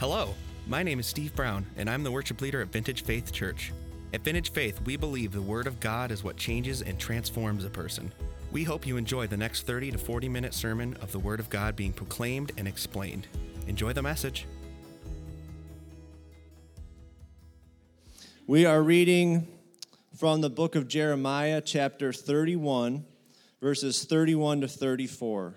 Hello, my name is Steve Brown, and I'm the worship leader at Vintage Faith Church. At Vintage Faith, we believe the Word of God is what changes and transforms a person. We hope you enjoy the next 30 to 40 minute sermon of the Word of God being proclaimed and explained. Enjoy the message. We are reading from the book of Jeremiah, chapter 31, verses 31 to 34.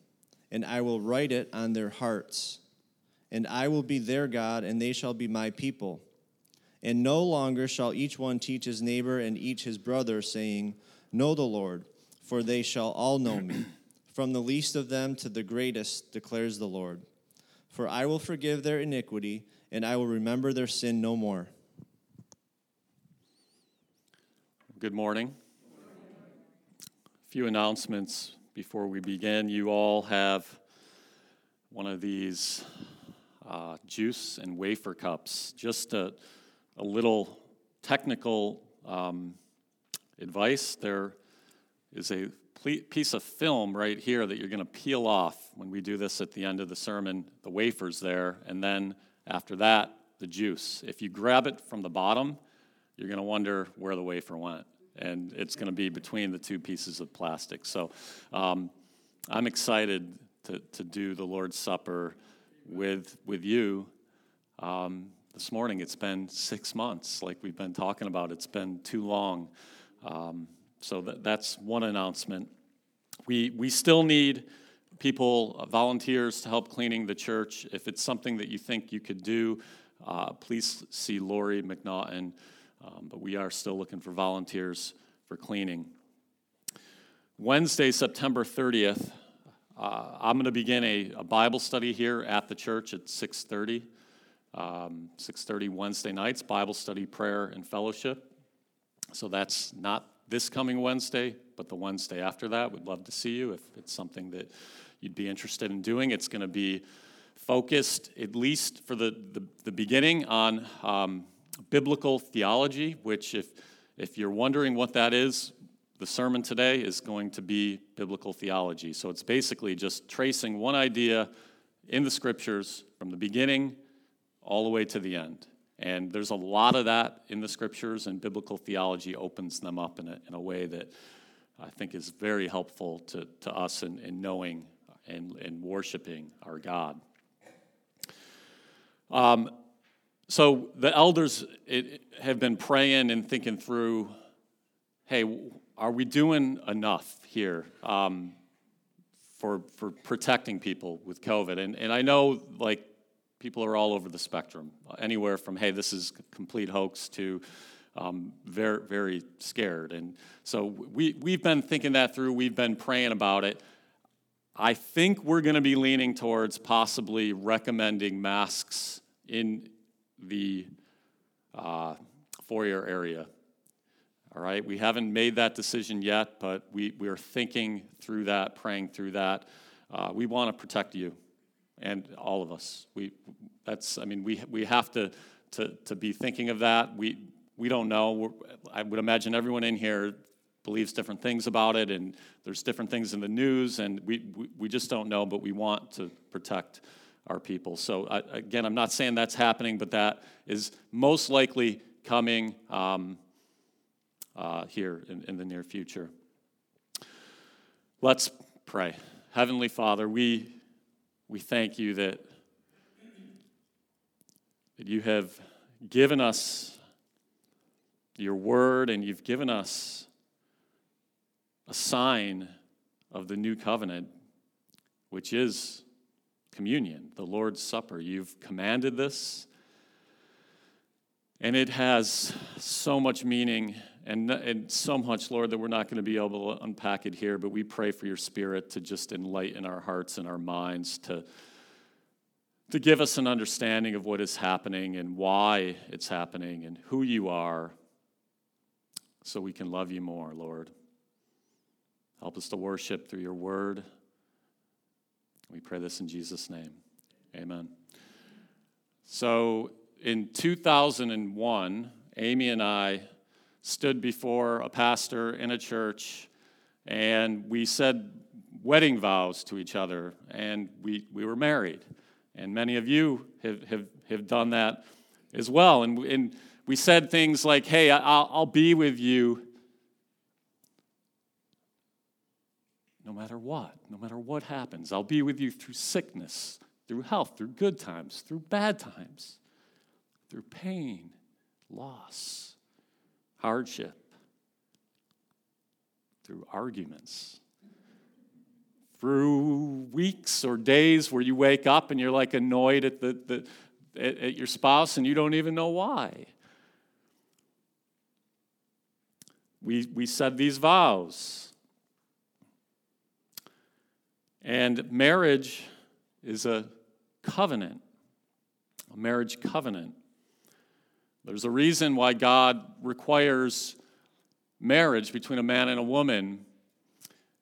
and I will write it on their hearts. And I will be their God, and they shall be my people. And no longer shall each one teach his neighbor and each his brother, saying, Know the Lord, for they shall all know me, from the least of them to the greatest, declares the Lord. For I will forgive their iniquity, and I will remember their sin no more. Good morning. A few announcements before we begin, you all have one of these uh, juice and wafer cups. Just a, a little technical um, advice. There is a piece of film right here that you're going to peel off when we do this at the end of the sermon, the wafers there, and then after that, the juice. If you grab it from the bottom, you're going to wonder where the wafer went and it's going to be between the two pieces of plastic. So um, I'm excited to, to do the Lord's Supper with, with you. Um, this morning, it's been six months, like we've been talking about. It's been too long. Um, so that, that's one announcement. We, we still need people, uh, volunteers to help cleaning the church. If it's something that you think you could do, uh, please see Lori McNaughton. Um, but we are still looking for volunteers for cleaning. Wednesday, September 30th, uh, I'm going to begin a, a, Bible study here at the church at 6:30. Um, 6:30 Wednesday nights, Bible study, prayer, and fellowship. So that's not this coming Wednesday, but the Wednesday after that. We'd love to see you if it's something that you'd be interested in doing. It's going to be focused, at least for the, the, the beginning, on um, biblical theology, which, if, if you're wondering what that is, the sermon today is going to be biblical theology. So it's basically just tracing one idea in the scriptures from the beginning all the way to the end. And there's a lot of that in the scriptures, and biblical theology opens them up in a, in a way that I think is very helpful to, to us in, in knowing and, and worshiping our God. Um, so the elders it, have been praying and thinking through hey, are we doing enough here um, for, for protecting people with COVID? And, and I know, like, people are all over the spectrum, anywhere from, hey, this is complete hoax to um, very, very scared. And so we, we've been thinking that through, we've been praying about it. I think we're going to be leaning towards possibly recommending masks in the uh, foyer area. All right, we haven't made that decision yet, but we, we are thinking through that, praying through that. Uh, we want to protect you and all of us. We, that's, I mean, we, we have to, to, to be thinking of that. We, we don't know. We're, I would imagine everyone in here believes different things about it, and there's different things in the news, and we, we, we just don't know, but we want to protect our people. So, I, again, I'm not saying that's happening, but that is most likely coming um, uh, here in, in the near future. Let's pray. Heavenly Father, we, we thank you that, that you have given us your word and you've given us a sign of the new covenant, which is communion, the Lord's Supper. You've commanded this, and it has so much meaning and, and so much, Lord, that we're not going to be able to unpack it here, but we pray for your spirit to just enlighten our hearts and our minds to, to give us an understanding of what is happening and why it's happening and who you are so we can love you more, Lord. Help us to worship through your word. We pray this in Jesus' name. Amen. So in 2001, Amy and I stood before a pastor in a church and we said wedding vows to each other and we, we were married. And many of you have, have, have done that as well. And, and we said things like, hey, I'll, I'll be with you no matter what, no matter what happens. I'll be with you through sickness, through health, through good times, through bad times, through pain, loss, hardship, through arguments through weeks or days where you wake up and you're like annoyed at, the, the at, at your spouse and you don't even know why. We, we said these vows. And marriage is a covenant, a marriage covenant. There's a reason why God requires marriage between a man and a woman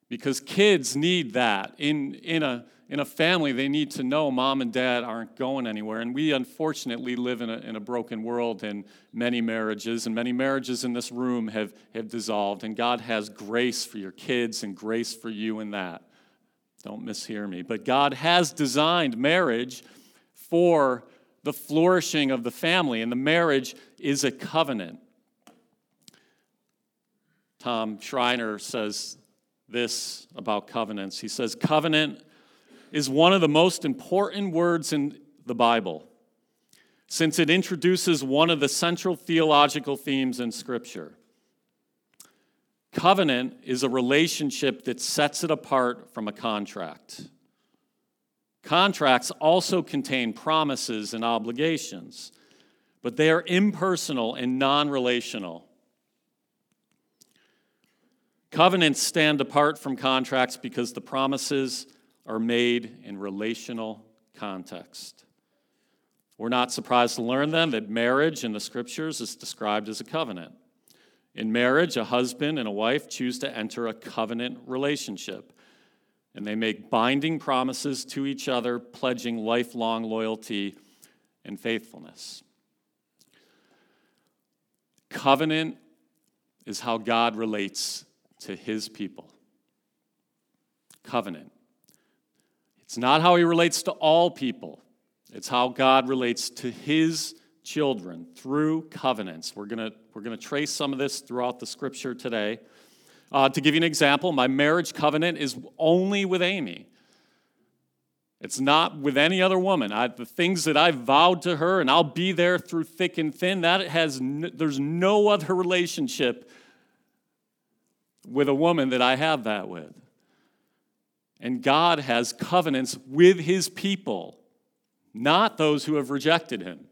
because kids need that. In, in, a, in a family, they need to know mom and dad aren't going anywhere. And we unfortunately live in a, in a broken world, and many marriages, and many marriages in this room have, have dissolved. And God has grace for your kids and grace for you in that. Don't mishear me. But God has designed marriage for the flourishing of the family, and the marriage is a covenant. Tom Schreiner says this about covenants. He says, Covenant is one of the most important words in the Bible since it introduces one of the central theological themes in Scripture. Covenant is a relationship that sets it apart from a contract. Contracts also contain promises and obligations, but they are impersonal and non relational. Covenants stand apart from contracts because the promises are made in relational context. We're not surprised to learn then that marriage in the scriptures is described as a covenant. In marriage, a husband and a wife choose to enter a covenant relationship, and they make binding promises to each other, pledging lifelong loyalty and faithfulness. Covenant is how God relates to his people. Covenant. It's not how he relates to all people, it's how God relates to his children through covenants. We're going we're to trace some of this throughout the scripture today. Uh, to give you an example, my marriage covenant is only with Amy. It's not with any other woman. I, the things that I vowed to her, and I'll be there through thick and thin. That has n- there's no other relationship with a woman that I have that with. And God has covenants with his people, not those who have rejected him.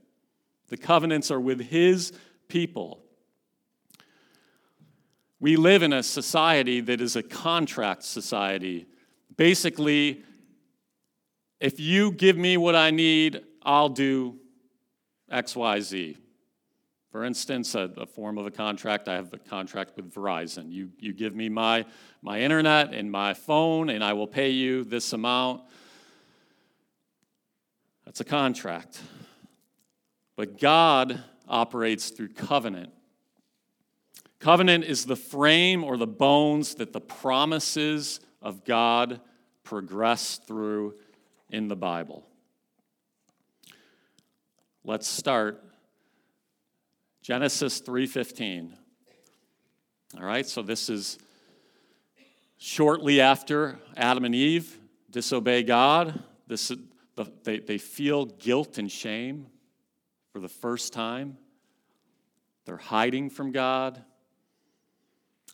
The covenants are with his people. We live in a society that is a contract society. Basically, if you give me what I need, I'll do XYZ. For instance, a, a, form of a contract, I have a contract with Verizon. You, you give me my, my internet and my phone, and I will pay you this amount. That's a contract. But God operates through covenant. Covenant is the frame or the bones that the promises of God progress through in the Bible. Let's start Genesis 3:15. All right, so this is shortly after Adam and Eve disobey God. This, they, they feel guilt and shame for the first time. They're hiding from God.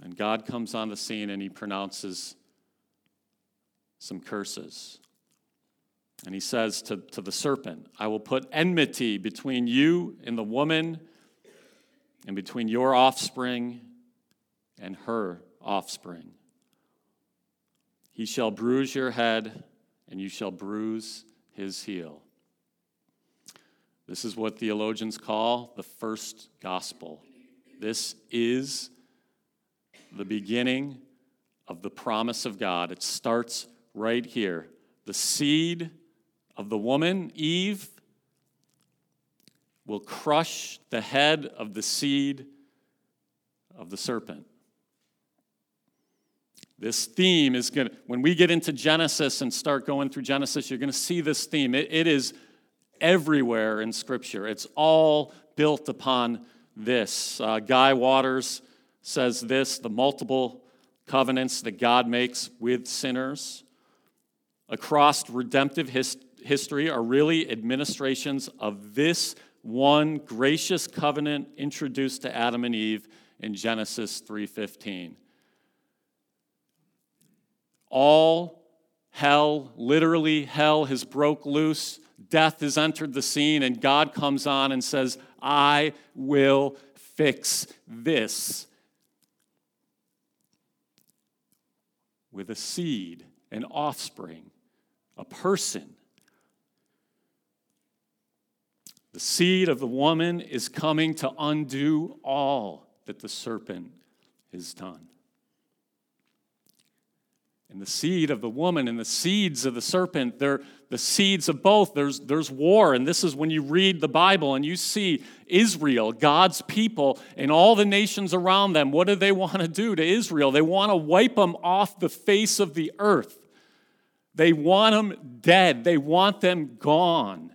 And God comes on the scene and he pronounces some curses. And he says to, to the serpent, I will put enmity between you and the woman and between your offspring and her offspring. He shall bruise your head, and you shall bruise his heel. This is what theologians call the first gospel. This is the beginning of the promise of God. It starts right here. The seed of the woman, Eve, will crush the head of the seed of the serpent. This theme is going to, when we get into Genesis and start going through Genesis, you're going to see this theme. it, it is everywhere in Scripture, it's all built upon this. Uh, Guy Waters says this the multiple covenants that God makes with sinners across redemptive his, history are really administrations of this one gracious covenant introduced to Adam and Eve in Genesis 3:15. All hell, literally hell has broke loose, death has entered the scene and God comes on and says, "I will fix this." With a seed, an offspring, a person The seed of the woman is coming to undo all that the serpent has done. And the seed of the woman and the seeds of the serpent, they're the seeds of both. There's, there's war. And this is when you read the Bible and you see Israel, God's people, and all the nations around them. What do they want to do to Israel? They want to wipe them off the face of the earth. They want them dead, they want them gone.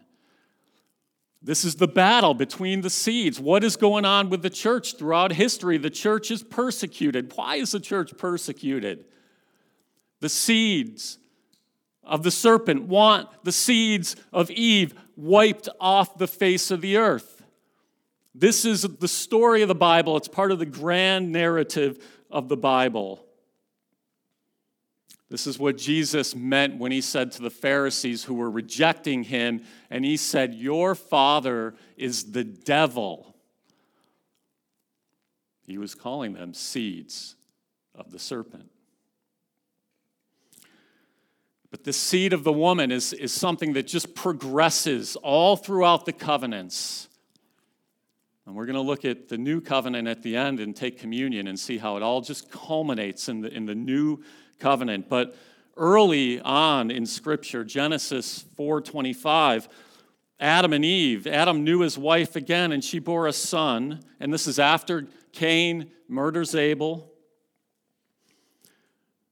This is the battle between the seeds. What is going on with the church throughout history? The church is persecuted. Why is the church persecuted? The seeds of the serpent want the seeds of Eve wiped off the face of the earth. This is the story of the Bible, it's part of the grand narrative of the Bible. This is what Jesus meant when he said to the Pharisees who were rejecting him, and he said, Your father is the devil. He was calling them seeds of the serpent. But the seed of the woman is, is something that just progresses all throughout the covenants. And we're going to look at the new covenant at the end and take communion and see how it all just culminates in the, in the new covenant. But early on in scripture, Genesis 4:25, Adam and Eve, Adam knew his wife again and she bore a son, and this is after Cain murders Abel.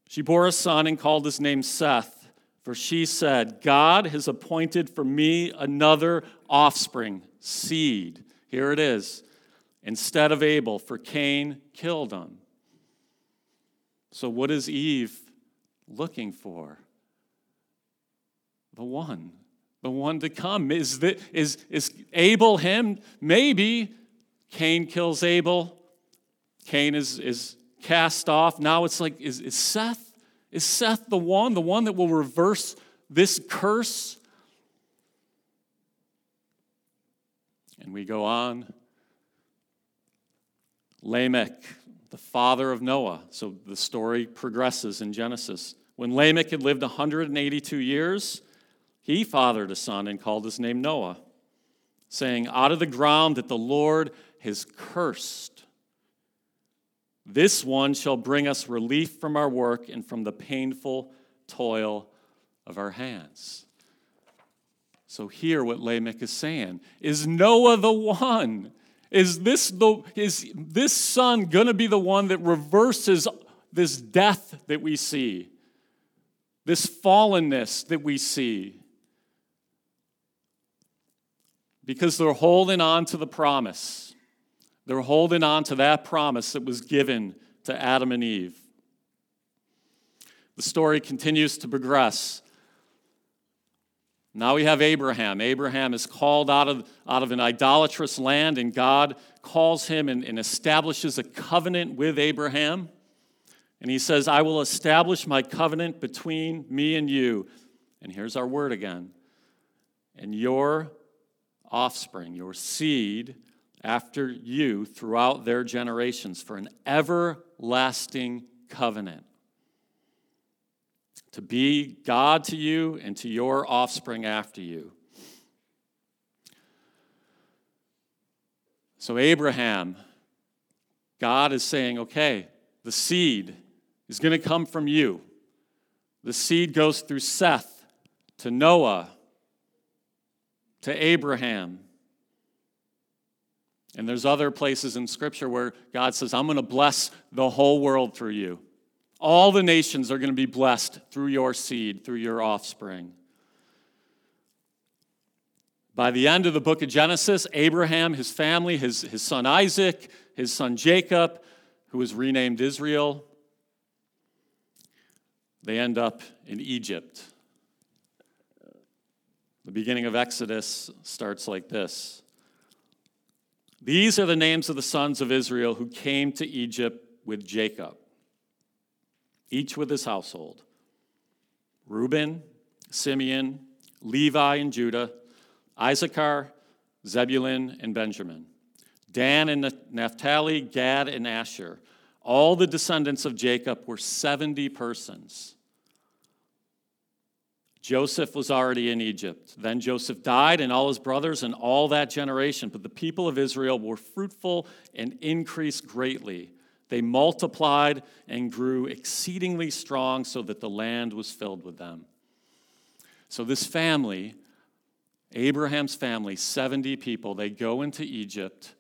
She bore a son and called his name Seth, for she said, God has appointed for me another offspring, seed. Here it is, instead of Abel, for Cain killed him. So, what is Eve looking for? The one, the one to come. Is, the, is, is Abel him? Maybe. Cain kills Abel. Cain is, is cast off. Now it's like, is, is Seth? Is Seth the one, the one that will reverse this curse? And we go on. Lamech, the father of Noah. So the story progresses in Genesis. When Lamech had lived 182 years, he fathered a son and called his name Noah, saying, Out of the ground that the Lord has cursed, this one shall bring us relief from our work and from the painful toil of our hands. So, here what Lamech is saying is Noah the one is this, the, is this son going to be the one that reverses this death that we see, this fallenness that we see? Because they're holding on to the promise. They're holding on to that promise that was given to Adam and Eve. The story continues to progress. Now we have Abraham. Abraham is called out of, out of an idolatrous land, and God calls him and, and establishes a covenant with Abraham. And he says, I will establish my covenant between me and you. And here's our word again and your offspring, your seed after you throughout their generations for an everlasting covenant to be God to you and to your offspring after you. So, Abraham, God is saying, okay, the seed is going to come from you. The seed goes through Seth to Noah to Abraham. And there's other places in Scripture where God says, I'm going to bless the whole world through you. All the nations are going to be blessed through your seed, through your offspring. By the end of the book of Genesis, Abraham, his family, his, his son Isaac, his son Jacob, who was renamed Israel, they end up in Egypt. The beginning of Exodus starts like this These are the names of the sons of Israel who came to Egypt with Jacob, each with his household Reuben, Simeon, Levi, and Judah. Issachar, Zebulun, and Benjamin, Dan and Naphtali, Gad, and Asher. All the descendants of Jacob were 70 persons. Joseph was already in Egypt. Then Joseph died, and all his brothers, and all that generation. But the people of Israel were fruitful and increased greatly. They multiplied and grew exceedingly strong, so that the land was filled with them. So, this family Abraham's family, 70 people, they go into Egypt.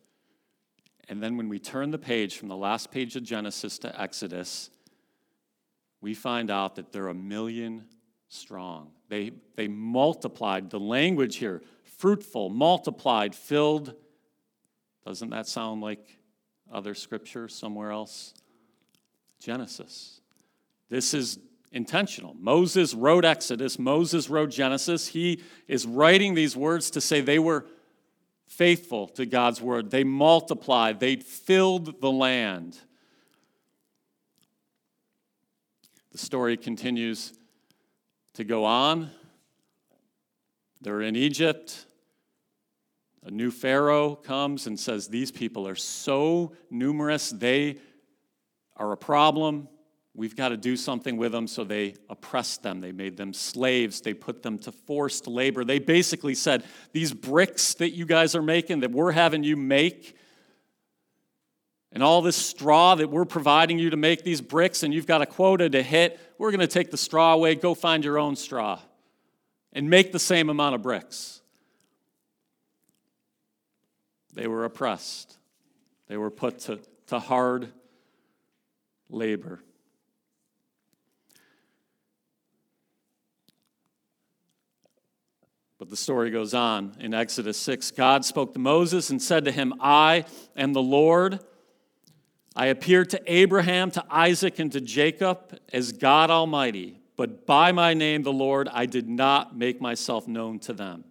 And then when we turn the page from the last page of Genesis to Exodus, we find out that they're a million strong. They, they multiplied. The language here fruitful, multiplied, filled. Doesn't that sound like other scripture somewhere else? Genesis. This is intentional. Moses wrote Exodus, Moses wrote Genesis. He is writing these words to say they were faithful to God's word. They multiplied, they filled the land. The story continues to go on. They're in Egypt. A new Pharaoh comes and says, These people are so numerous, they are a problem. We've got to do something with them, so they oppressed them. They made them slaves. They put them to forced labor. They basically said, These bricks that you guys are making, that we're having you make, and all this straw that we're providing you to make these bricks, and you've got a quota to hit, we're going to take the straw away. Go find your own straw and make the same amount of bricks. They were oppressed, they were put to, to hard labor. But the story goes on in Exodus 6. God spoke to Moses and said to him, I am the Lord. I appeared to Abraham, to Isaac, and to Jacob as God Almighty, but by my name, the Lord, I did not make myself known to them.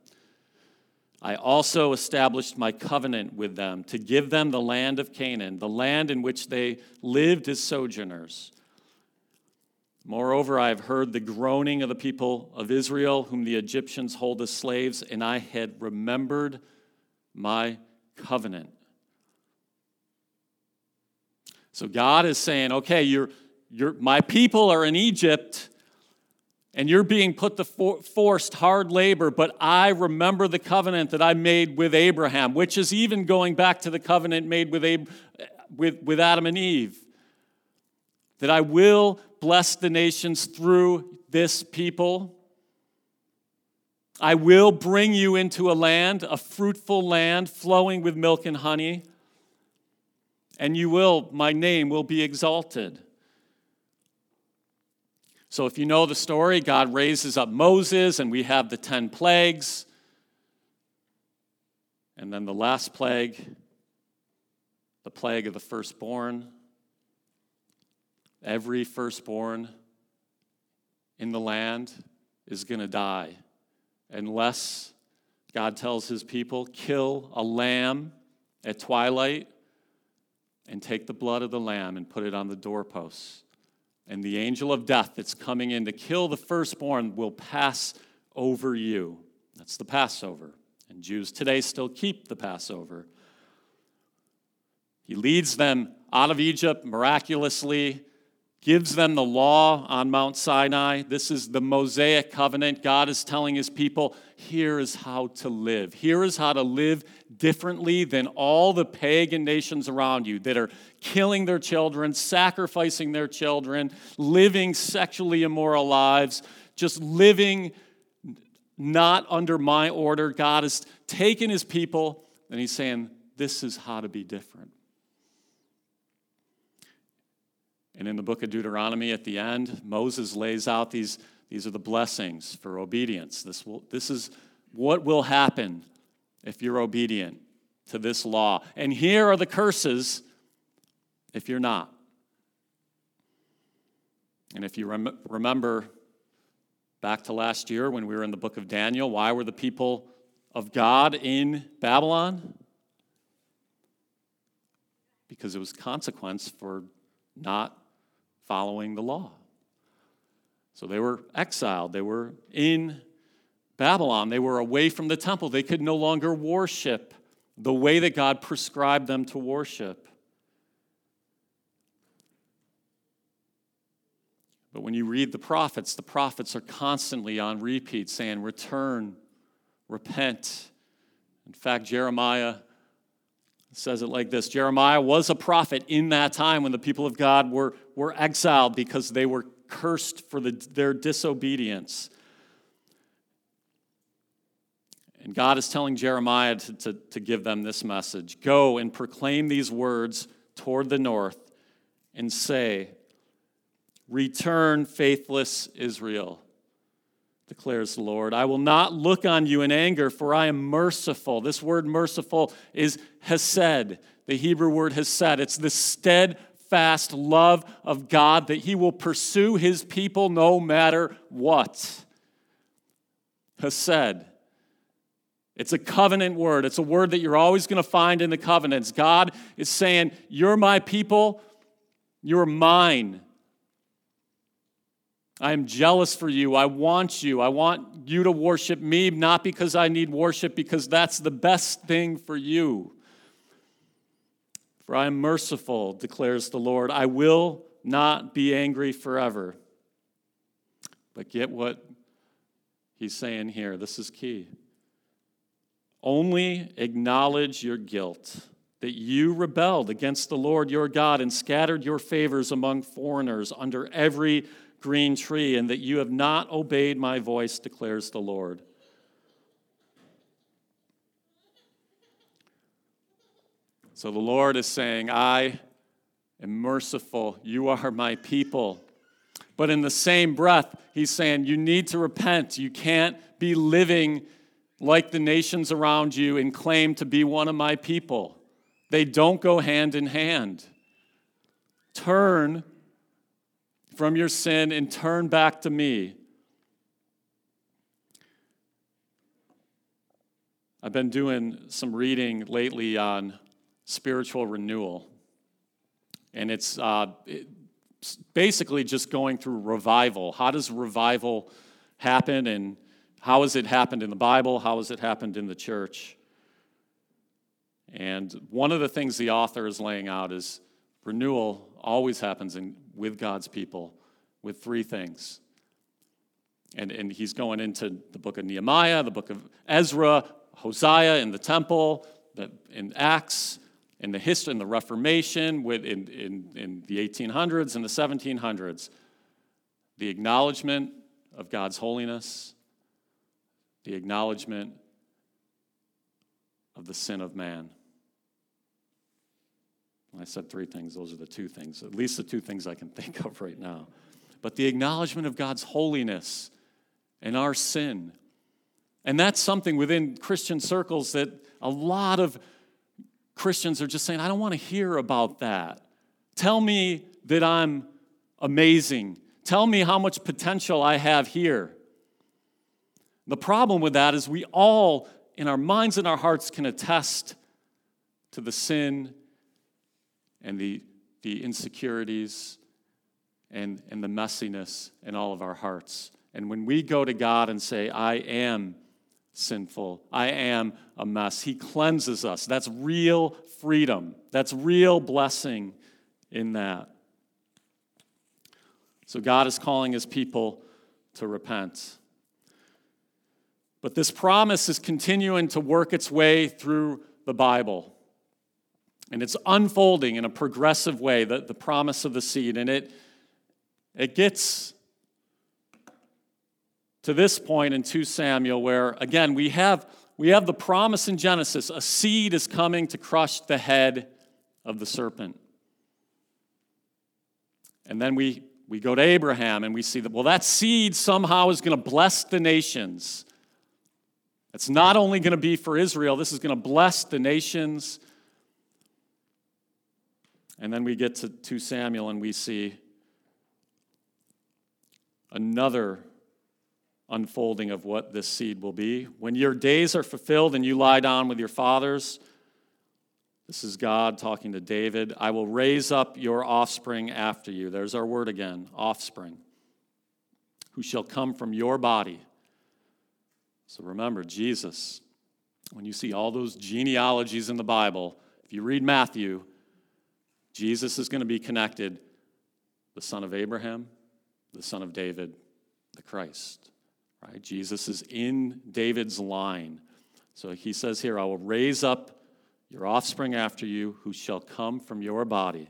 I also established my covenant with them to give them the land of Canaan, the land in which they lived as sojourners. Moreover, I have heard the groaning of the people of Israel, whom the Egyptians hold as slaves, and I had remembered my covenant. So God is saying, okay, you're, you're, my people are in Egypt, and you're being put to for, forced hard labor, but I remember the covenant that I made with Abraham, which is even going back to the covenant made with, Ab- with, with Adam and Eve. That I will bless the nations through this people. I will bring you into a land, a fruitful land flowing with milk and honey, and you will, my name will be exalted. So, if you know the story, God raises up Moses, and we have the 10 plagues. And then the last plague, the plague of the firstborn. Every firstborn in the land is going to die unless God tells his people, kill a lamb at twilight and take the blood of the lamb and put it on the doorposts. And the angel of death that's coming in to kill the firstborn will pass over you. That's the Passover. And Jews today still keep the Passover. He leads them out of Egypt miraculously gives them the law on Mount Sinai. This is the Mosaic covenant. God is telling his people, here is how to live. Here is how to live differently than all the pagan nations around you that are killing their children, sacrificing their children, living sexually immoral lives, just living not under my order. God has taken his people and he's saying, this is how to be different. And in the book of Deuteronomy at the end, Moses lays out these, these are the blessings for obedience. This, will, this is what will happen if you're obedient to this law. And here are the curses if you're not. And if you rem- remember back to last year when we were in the book of Daniel, why were the people of God in Babylon? Because it was consequence for not following the law. So they were exiled, they were in Babylon, they were away from the temple, they could no longer worship the way that God prescribed them to worship. But when you read the prophets, the prophets are constantly on repeat saying, Return, repent. In fact, Jeremiah says it like this Jeremiah was a prophet in that time when the people of God were, were exiled because they were cursed for the, their disobedience. And God is telling Jeremiah to, to, to give them this message Go and proclaim these words toward the north and say, Return, faithless Israel declares the Lord. I will not look on you in anger, for I am merciful. This word merciful is hesed, the Hebrew word hesed. It's the steadfast love of God that he will pursue his people no matter what. Hesed. It's a covenant word. It's a word that you're always going to find in the covenants. God is saying, You're my people, you're mine. I am jealous for you. I want you. I want you to worship me, not because I need worship, because that's the best thing for you. For I am merciful, declares the Lord. I will not be angry forever. But get what he's saying here. This is key. Only acknowledge your guilt, that you rebelled against the Lord your God and scattered your favors among foreigners under every green tree, and that you have not obeyed my voice, declares the Lord. So the Lord is saying, I am merciful. You are my people. But in the same breath, he's saying, You need to repent. You can't be living like the nations around you and claim to be one of my people. They don't go hand in hand. Turn from your sin and turn back to me. I've been doing some reading lately on spiritual renewal. And it's, uh, it's basically just going through revival. How does revival happen, and how has it happened in the Bible? How has it happened in the church? And one of the things the author is laying out is renewal always happens in, with God's people with three things. And, and he's going into the book of Nehemiah, the book of Ezra, Josiah in the temple, the, in Acts, in the history, in the Reformation, with, in, in, in the 1800s and the 1700s. The acknowledgement of God's holiness, the acknowledgement of the sin of man. I said three things, those are the two things, at least the two things I can think of right now. But the acknowledgement of God's holiness and our sin. And that's something within Christian circles that a lot of Christians are just saying, I don't want to hear about that. Tell me that I'm amazing. Tell me how much potential I have here. The problem with that is we all, in our minds and our hearts, can attest to the sin and the, the insecurities and, and the messiness in all of our hearts. And when we go to God and say, I am sinful, I am a mess, He cleanses us. That's real freedom, that's real blessing in that. So God is calling his people to repent. But this promise is continuing to work its way through the Bible. And it's unfolding in a progressive way, the, the promise of the seed. And it, it gets to this point in 2 Samuel where, again, we have, we have the promise in Genesis a seed is coming to crush the head of the serpent. And then we, we go to Abraham and we see that, well, that seed somehow is going to bless the nations. It's not only going to be for Israel, this is going to bless the nations. And then we get to 2 Samuel and we see another unfolding of what this seed will be. When your days are fulfilled and you lie down with your fathers, this is God talking to David. I will raise up your offspring after you. There's our word again offspring, who shall come from your body. So remember, Jesus, when you see all those genealogies in the Bible, if you read Matthew, Jesus is going to be connected the son of Abraham, the son of David, the Christ. Right? Jesus is in David's line. So he says here, I will raise up your offspring after you, who shall come from your body.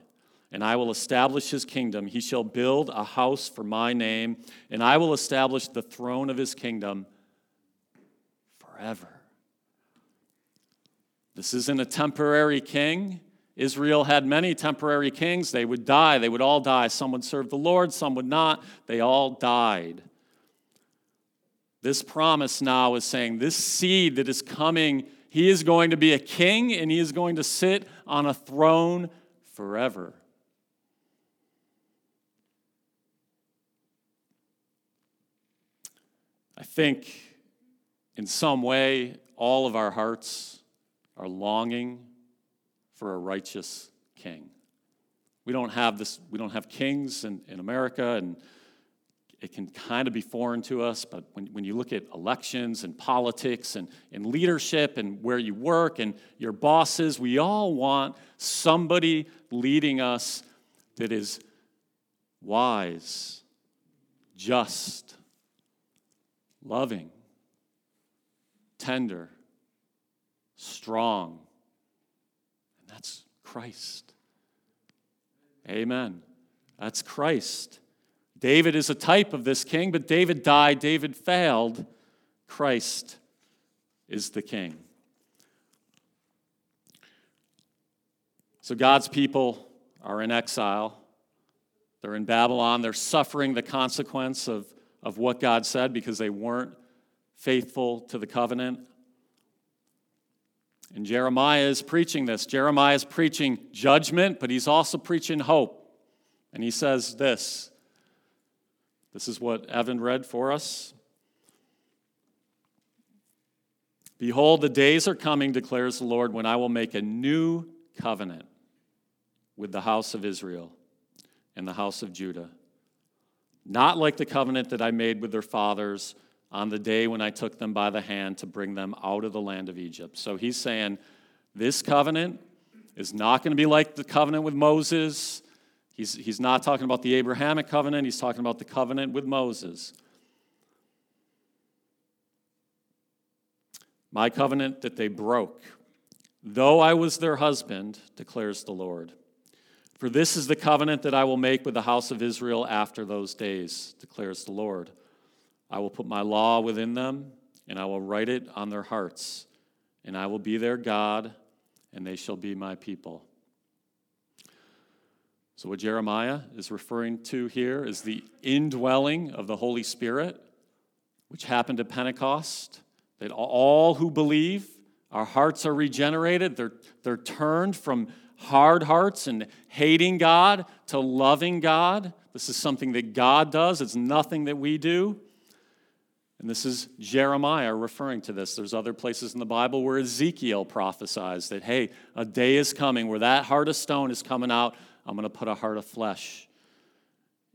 And I will establish his kingdom. He shall build a house for my name, and I will establish the throne of his kingdom forever. This isn't a temporary king. Israel had many temporary kings. They would die. They would all die. Some would serve the Lord, some would not. They all died. This promise now is saying this seed that is coming he is going to be a king and he is going to sit on a throne forever. I think in some way all of our hearts are longing for a righteous king. We don't have this, we don't have kings in, in America and it can kind of be foreign to us, but when, when you look at elections and politics and, and leadership and where you work and your bosses, we all want somebody leading us that is wise, just, loving, tender, strong. Christ. Amen. That's Christ. David is a type of this king, but David died, David failed. Christ is the king. So God's people are in exile. They're in Babylon. They're suffering the consequence of, of what God said because they weren't faithful to the covenant. And Jeremiah is preaching this. Jeremiah is preaching judgment, but he's also preaching hope. And he says this this is what Evan read for us. Behold, the days are coming, declares the Lord, when I will make a new covenant with the house of Israel and the house of Judah. Not like the covenant that I made with their fathers on the day when I took them by the hand to bring them out of the land of Egypt. So he's saying this covenant is not going to be like the covenant with Moses He's, he's not talking about the Abrahamic covenant, he's talking about the covenant with Moses. My covenant that they broke, though I was their husband, declares the Lord. For this is the covenant that I will make with the house of Israel after those days, declares the Lord. I will put my law within them, and I will write it on their hearts, and I will be their God, and they shall be my people. So, what Jeremiah is referring to here is the indwelling of the Holy Spirit, which happened at Pentecost, that all who believe, our hearts are regenerated. They're, they're turned from hard hearts and hating God to loving God. This is something that God does, it's nothing that we do. And this is Jeremiah referring to this. There's other places in the Bible where Ezekiel prophesies that, hey, a day is coming where that heart of stone is coming out I'm going to put a heart of flesh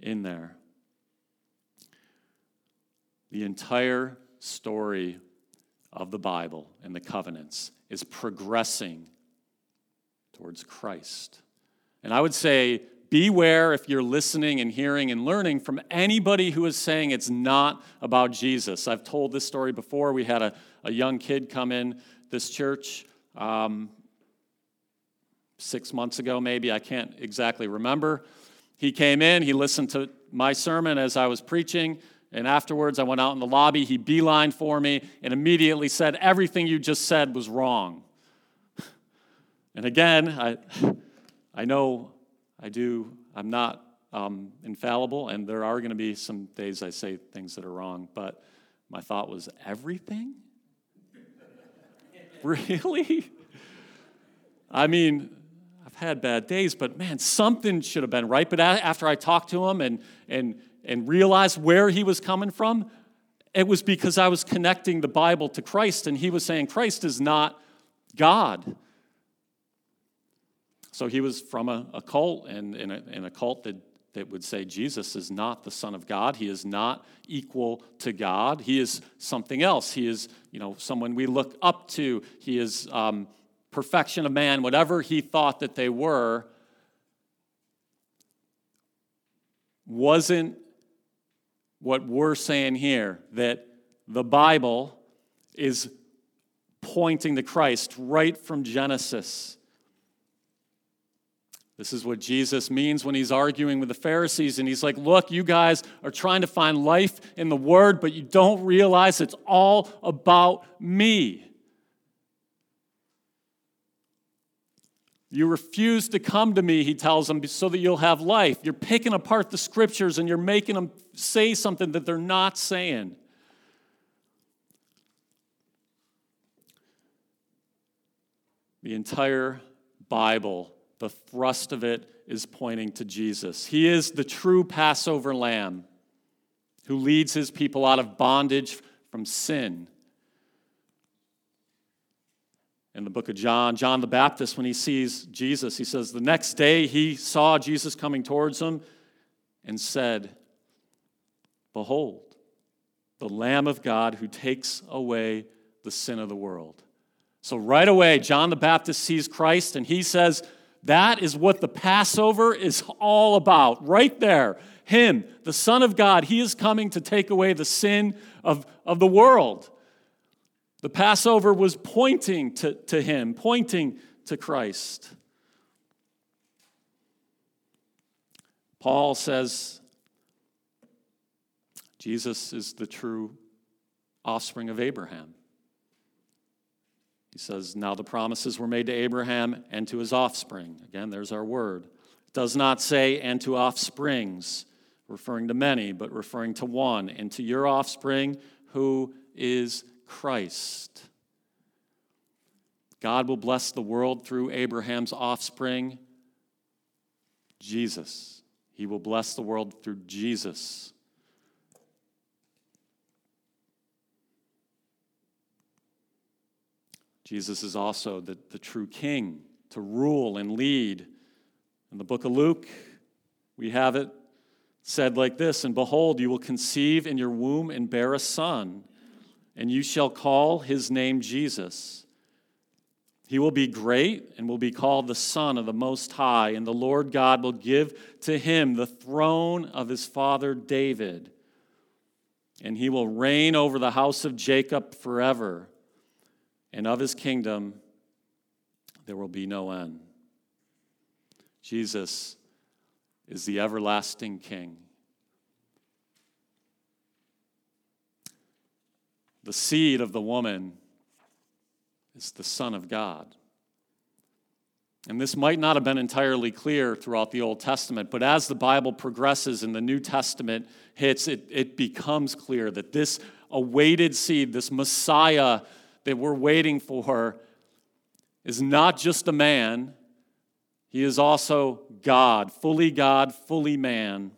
in there. The entire story of the Bible and the covenants is progressing towards Christ. And I would say beware if you're listening and hearing and learning from anybody who is saying it's not about Jesus. I've told this story before. We had a, a young kid come in this church um, six months ago, maybe. I can't exactly remember. He came in, he listened to my sermon as I was preaching, and afterwards I went out in the lobby. He beelined for me and immediately said, Everything you just said was wrong. And again, I, I know I do, I'm not um, infallible, and there are going to be some days I say things that are wrong, but my thought was, Everything? really? I mean, I've had bad days, but man, something should have been right. But after I talked to him and, and, and realized where he was coming from, it was because I was connecting the Bible to Christ, and he was saying Christ is not God. So he was from a, a cult, and in a, a cult that, that would say Jesus is not the Son of God. He is not equal to God. He is something else. He is, you know, someone we look up to. He is um, perfection of man, whatever he thought that they were, wasn't what we're saying here, that the Bible is pointing to Christ right from Genesis. This is what Jesus means when he's arguing with the Pharisees, and he's like, Look, you guys are trying to find life in the Word, but you don't realize it's all about me. You refuse to come to me, he tells them, so that you'll have life. You're picking apart the scriptures and you're making them say something that they're not saying. The entire Bible, the thrust of it is pointing to Jesus. He is the true Passover lamb who leads his people out of bondage from sin in the book of John, John the Baptist, when he sees Jesus, he says, The next day he saw Jesus coming towards him and said, Behold, the Lamb of God who takes away the sin of the world. So, right away, John the Baptist sees Christ and he says, That is what the Passover is all about, right there. Him, the Son of God, he is coming to take away the sin of, of the world. The Passover was pointing to, to him, pointing to Christ. Paul says Jesus is the true offspring of Abraham. Says, Now the promises were made to Abraham and to his offspring. Again, there's our word. It does not say, and to offsprings, referring to many, but referring to one, and to your offspring, who is Christ. God will bless the world through Abraham's offspring, Jesus. He will bless the world through Jesus. Jesus is also the, the true king to rule and lead. In the book of Luke, we have it said like this And behold, you will conceive in your womb and bear a son and you shall call his name Jesus. He will be great and will be called the Son of the Most High, and the Lord God will give to him the throne of his father David. And he will reign over the house of Jacob forever, and of his kingdom there will be no end. Jesus is the everlasting King. The seed of the woman is the Son of God. And this might not have been entirely clear throughout the Old Testament, but as the Bible progresses and the New Testament hits, it, it becomes clear that this awaited seed, this Messiah that we're waiting for, is not just a man, he is also God, fully God, fully man.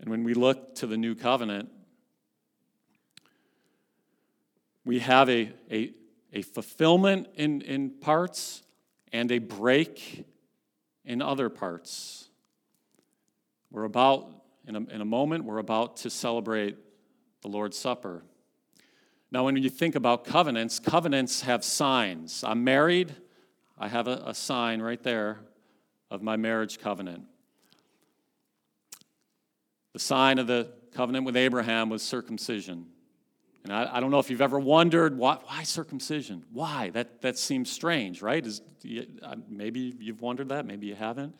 And when we look to the new covenant, we have a, a, a fulfillment in, in parts and a break in other parts. We're about, in a, in a moment, we're about to celebrate the Lord's Supper. Now, when you think about covenants, covenants have signs. I'm married, I have a, a sign right there of my marriage covenant. The sign of the covenant with Abraham was circumcision. And I, I don't know if you've ever wondered why, why, circumcision? Why? That, that seems strange, right? Is, uh, maybe you've wondered that, maybe you haven't.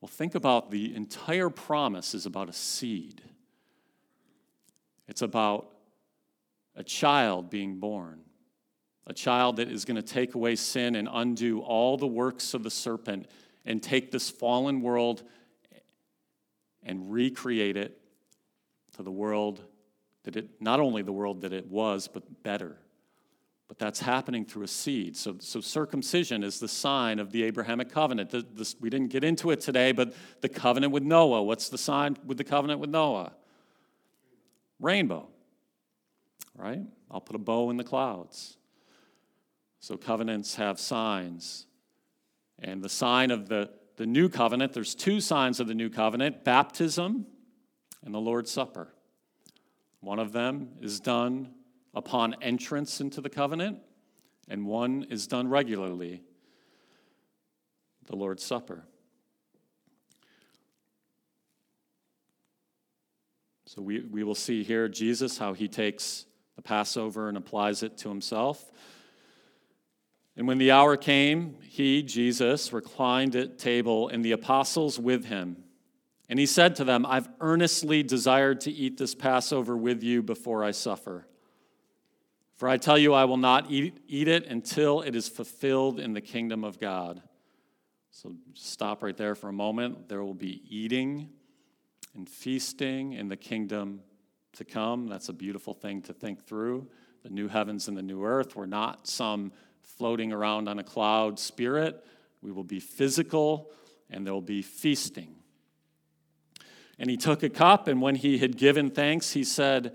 Well, think about the entire promise is about a seed. It's about a child being born, a child that is going to take away sin and undo all the works of the serpent and take this fallen world and recreate it to the world that it, not only the world that it was, but better. But that's happening through a seed. So, so circumcision is the sign of the Abrahamic covenant. The, this, we didn't get into it today, but the covenant with Noah. What's the sign with the covenant with Noah? Rainbow, right? I'll put a bow in the clouds. So covenants have signs. And the sign of the, the new covenant, there's two signs of the new covenant baptism and the Lord's Supper. One of them is done upon entrance into the covenant, and one is done regularly the Lord's Supper. So we, we will see here Jesus, how he takes the Passover and applies it to himself. And when the hour came, he, Jesus, reclined at table, and the apostles with him. And he said to them, I've earnestly desired to eat this Passover with you before I suffer. For I tell you, I will not eat, eat it until it is fulfilled in the kingdom of God. So stop right there for a moment. There will be eating and feasting in the kingdom to come. That's a beautiful thing to think through. The new heavens and the new earth. We're not some floating around on a cloud spirit. We will be physical, and there will be feasting. And he took a cup, and when he had given thanks, he said,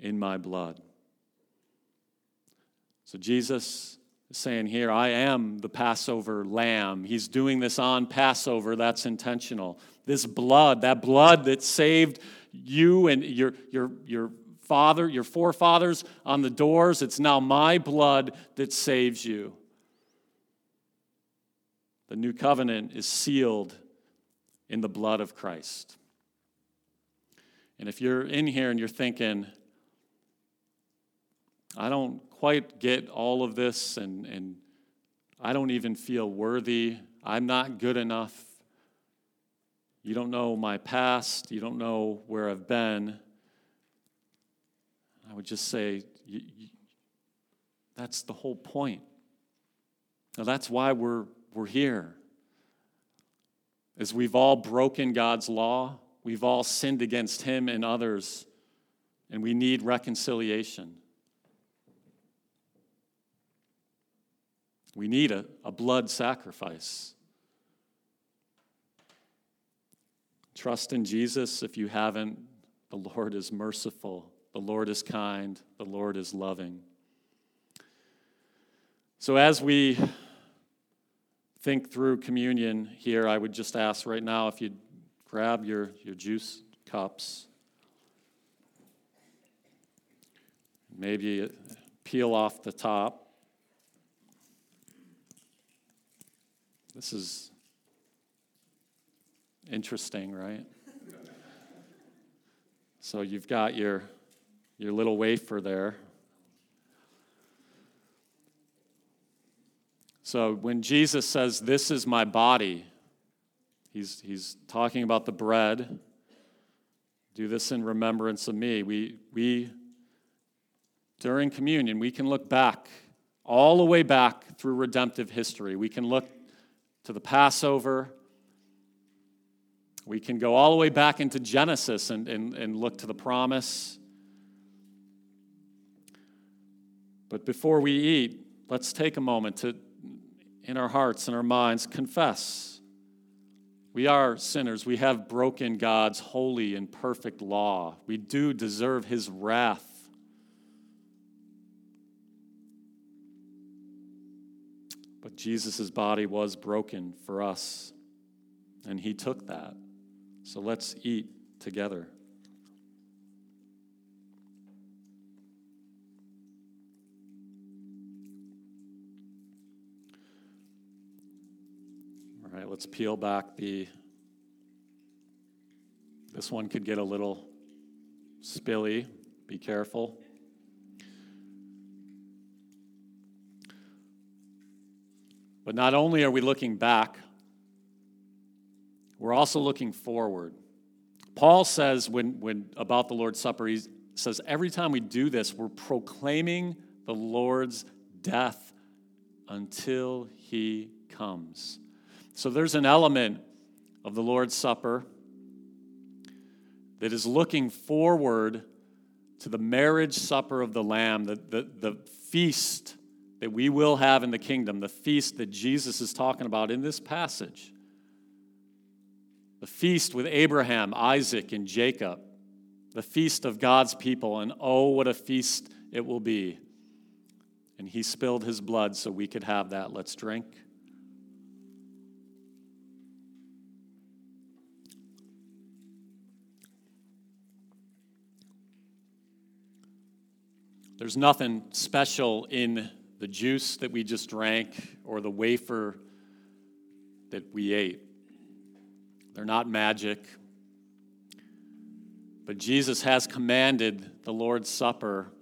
in my blood. So Jesus is saying here, I am the Passover lamb. He's doing this on Passover. That's intentional. This blood, that blood that saved you and your, your, your father, your forefathers on the doors, it's now my blood that saves you. The new covenant is sealed in the blood of Christ. And if you're in here and you're thinking, I don't quite get all of this, and, and I don't even feel worthy, I'm not good enough, you don't know my past, you don't know where I've been, I would just say, you, you, that's the whole point. Now, that's why we're, we're here. As we've all broken God's law, We've all sinned against him and others, and we need reconciliation. We need a, a blood sacrifice. Trust in Jesus if you haven't. The Lord is merciful, the Lord is kind, the Lord is loving. So, as we think through communion here, I would just ask right now if you'd grab your, your juice cups. Maybe peel off the top. This is interesting, right? So you've got your, your little wafer there. So when Jesus says, This is my body, He's, he's talking about the bread. Do this in remembrance of me. We, we, during communion, we can look back, all the way back through redemptive history. We can look to the Passover. We can go all the way back into Genesis and, and, and look to the promise. But before we eat, let's take a moment to in our hearts and our minds confess. We are sinners. We have broken God's holy and perfect law. We do deserve his wrath. But Jesus' body was broken for us, and he took that. So let's eat together. All right, let's peel back the. This one could get a little spilly. Be careful. But not only are we looking back, we're also looking forward. Paul says when, when about the Lord's Supper, he says every time we do this, we're proclaiming the Lord's death until he comes. So there's an element of the Lord's Supper that is looking forward to the marriage supper of the Lamb, the, the, the feast that we will have in the kingdom, the feast that Jesus is talking about in this passage. The feast with Abraham, Isaac, and Jacob, the feast of God's people, and oh, what a feast it will be. And he spilled his blood so we could have that. Let's drink. There's nothing special in the juice that we just drank or the wafer that we ate. They're not magic. But Jesus has commanded the Lord's Supper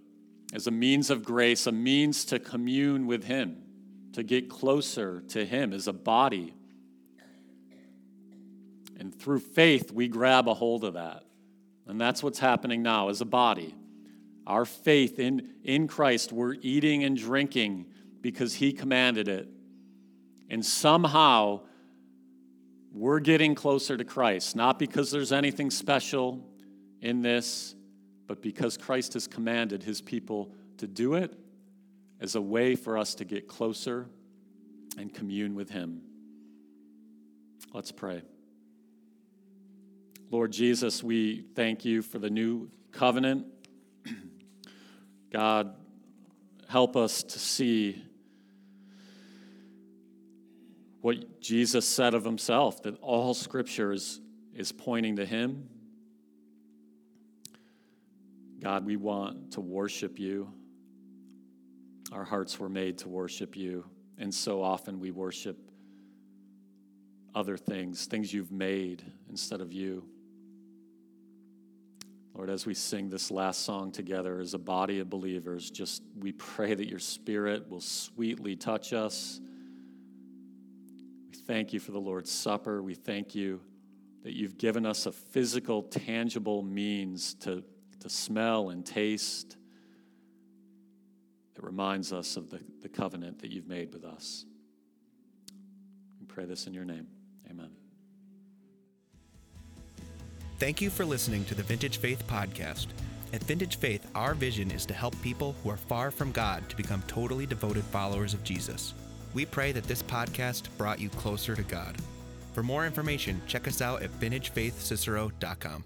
as a means of grace, a means to commune with Him, to get closer to Him as a body. And through faith, we grab a hold of that. And that's what's happening now as a body. Our faith in, in Christ, we're eating and drinking because He commanded it. And somehow, we're getting closer to Christ, not because there's anything special in this, but because Christ has commanded His people to do it as a way for us to get closer and commune with Him. Let's pray. Lord Jesus, we thank you for the new covenant God, help us to see what Jesus said of himself that all scripture is, is pointing to him. God, we want to worship you. Our hearts were made to worship you. And so often we worship other things, things you've made instead of you. Lord, as we sing this last song together as a body of believers, just we pray that your spirit will sweetly touch us. We thank you for the Lord's Supper. We thank you that you've given us a physical, tangible means to, to smell and taste that reminds us of the, the covenant that you've made with us. We pray this in your name. Amen. Thank you for listening to the Vintage Faith Podcast. At Vintage Faith, our vision is to help people who are far from God to become totally devoted followers of Jesus. We pray that this podcast brought you closer to God. For more information, check us out at vintagefaithcicero.com.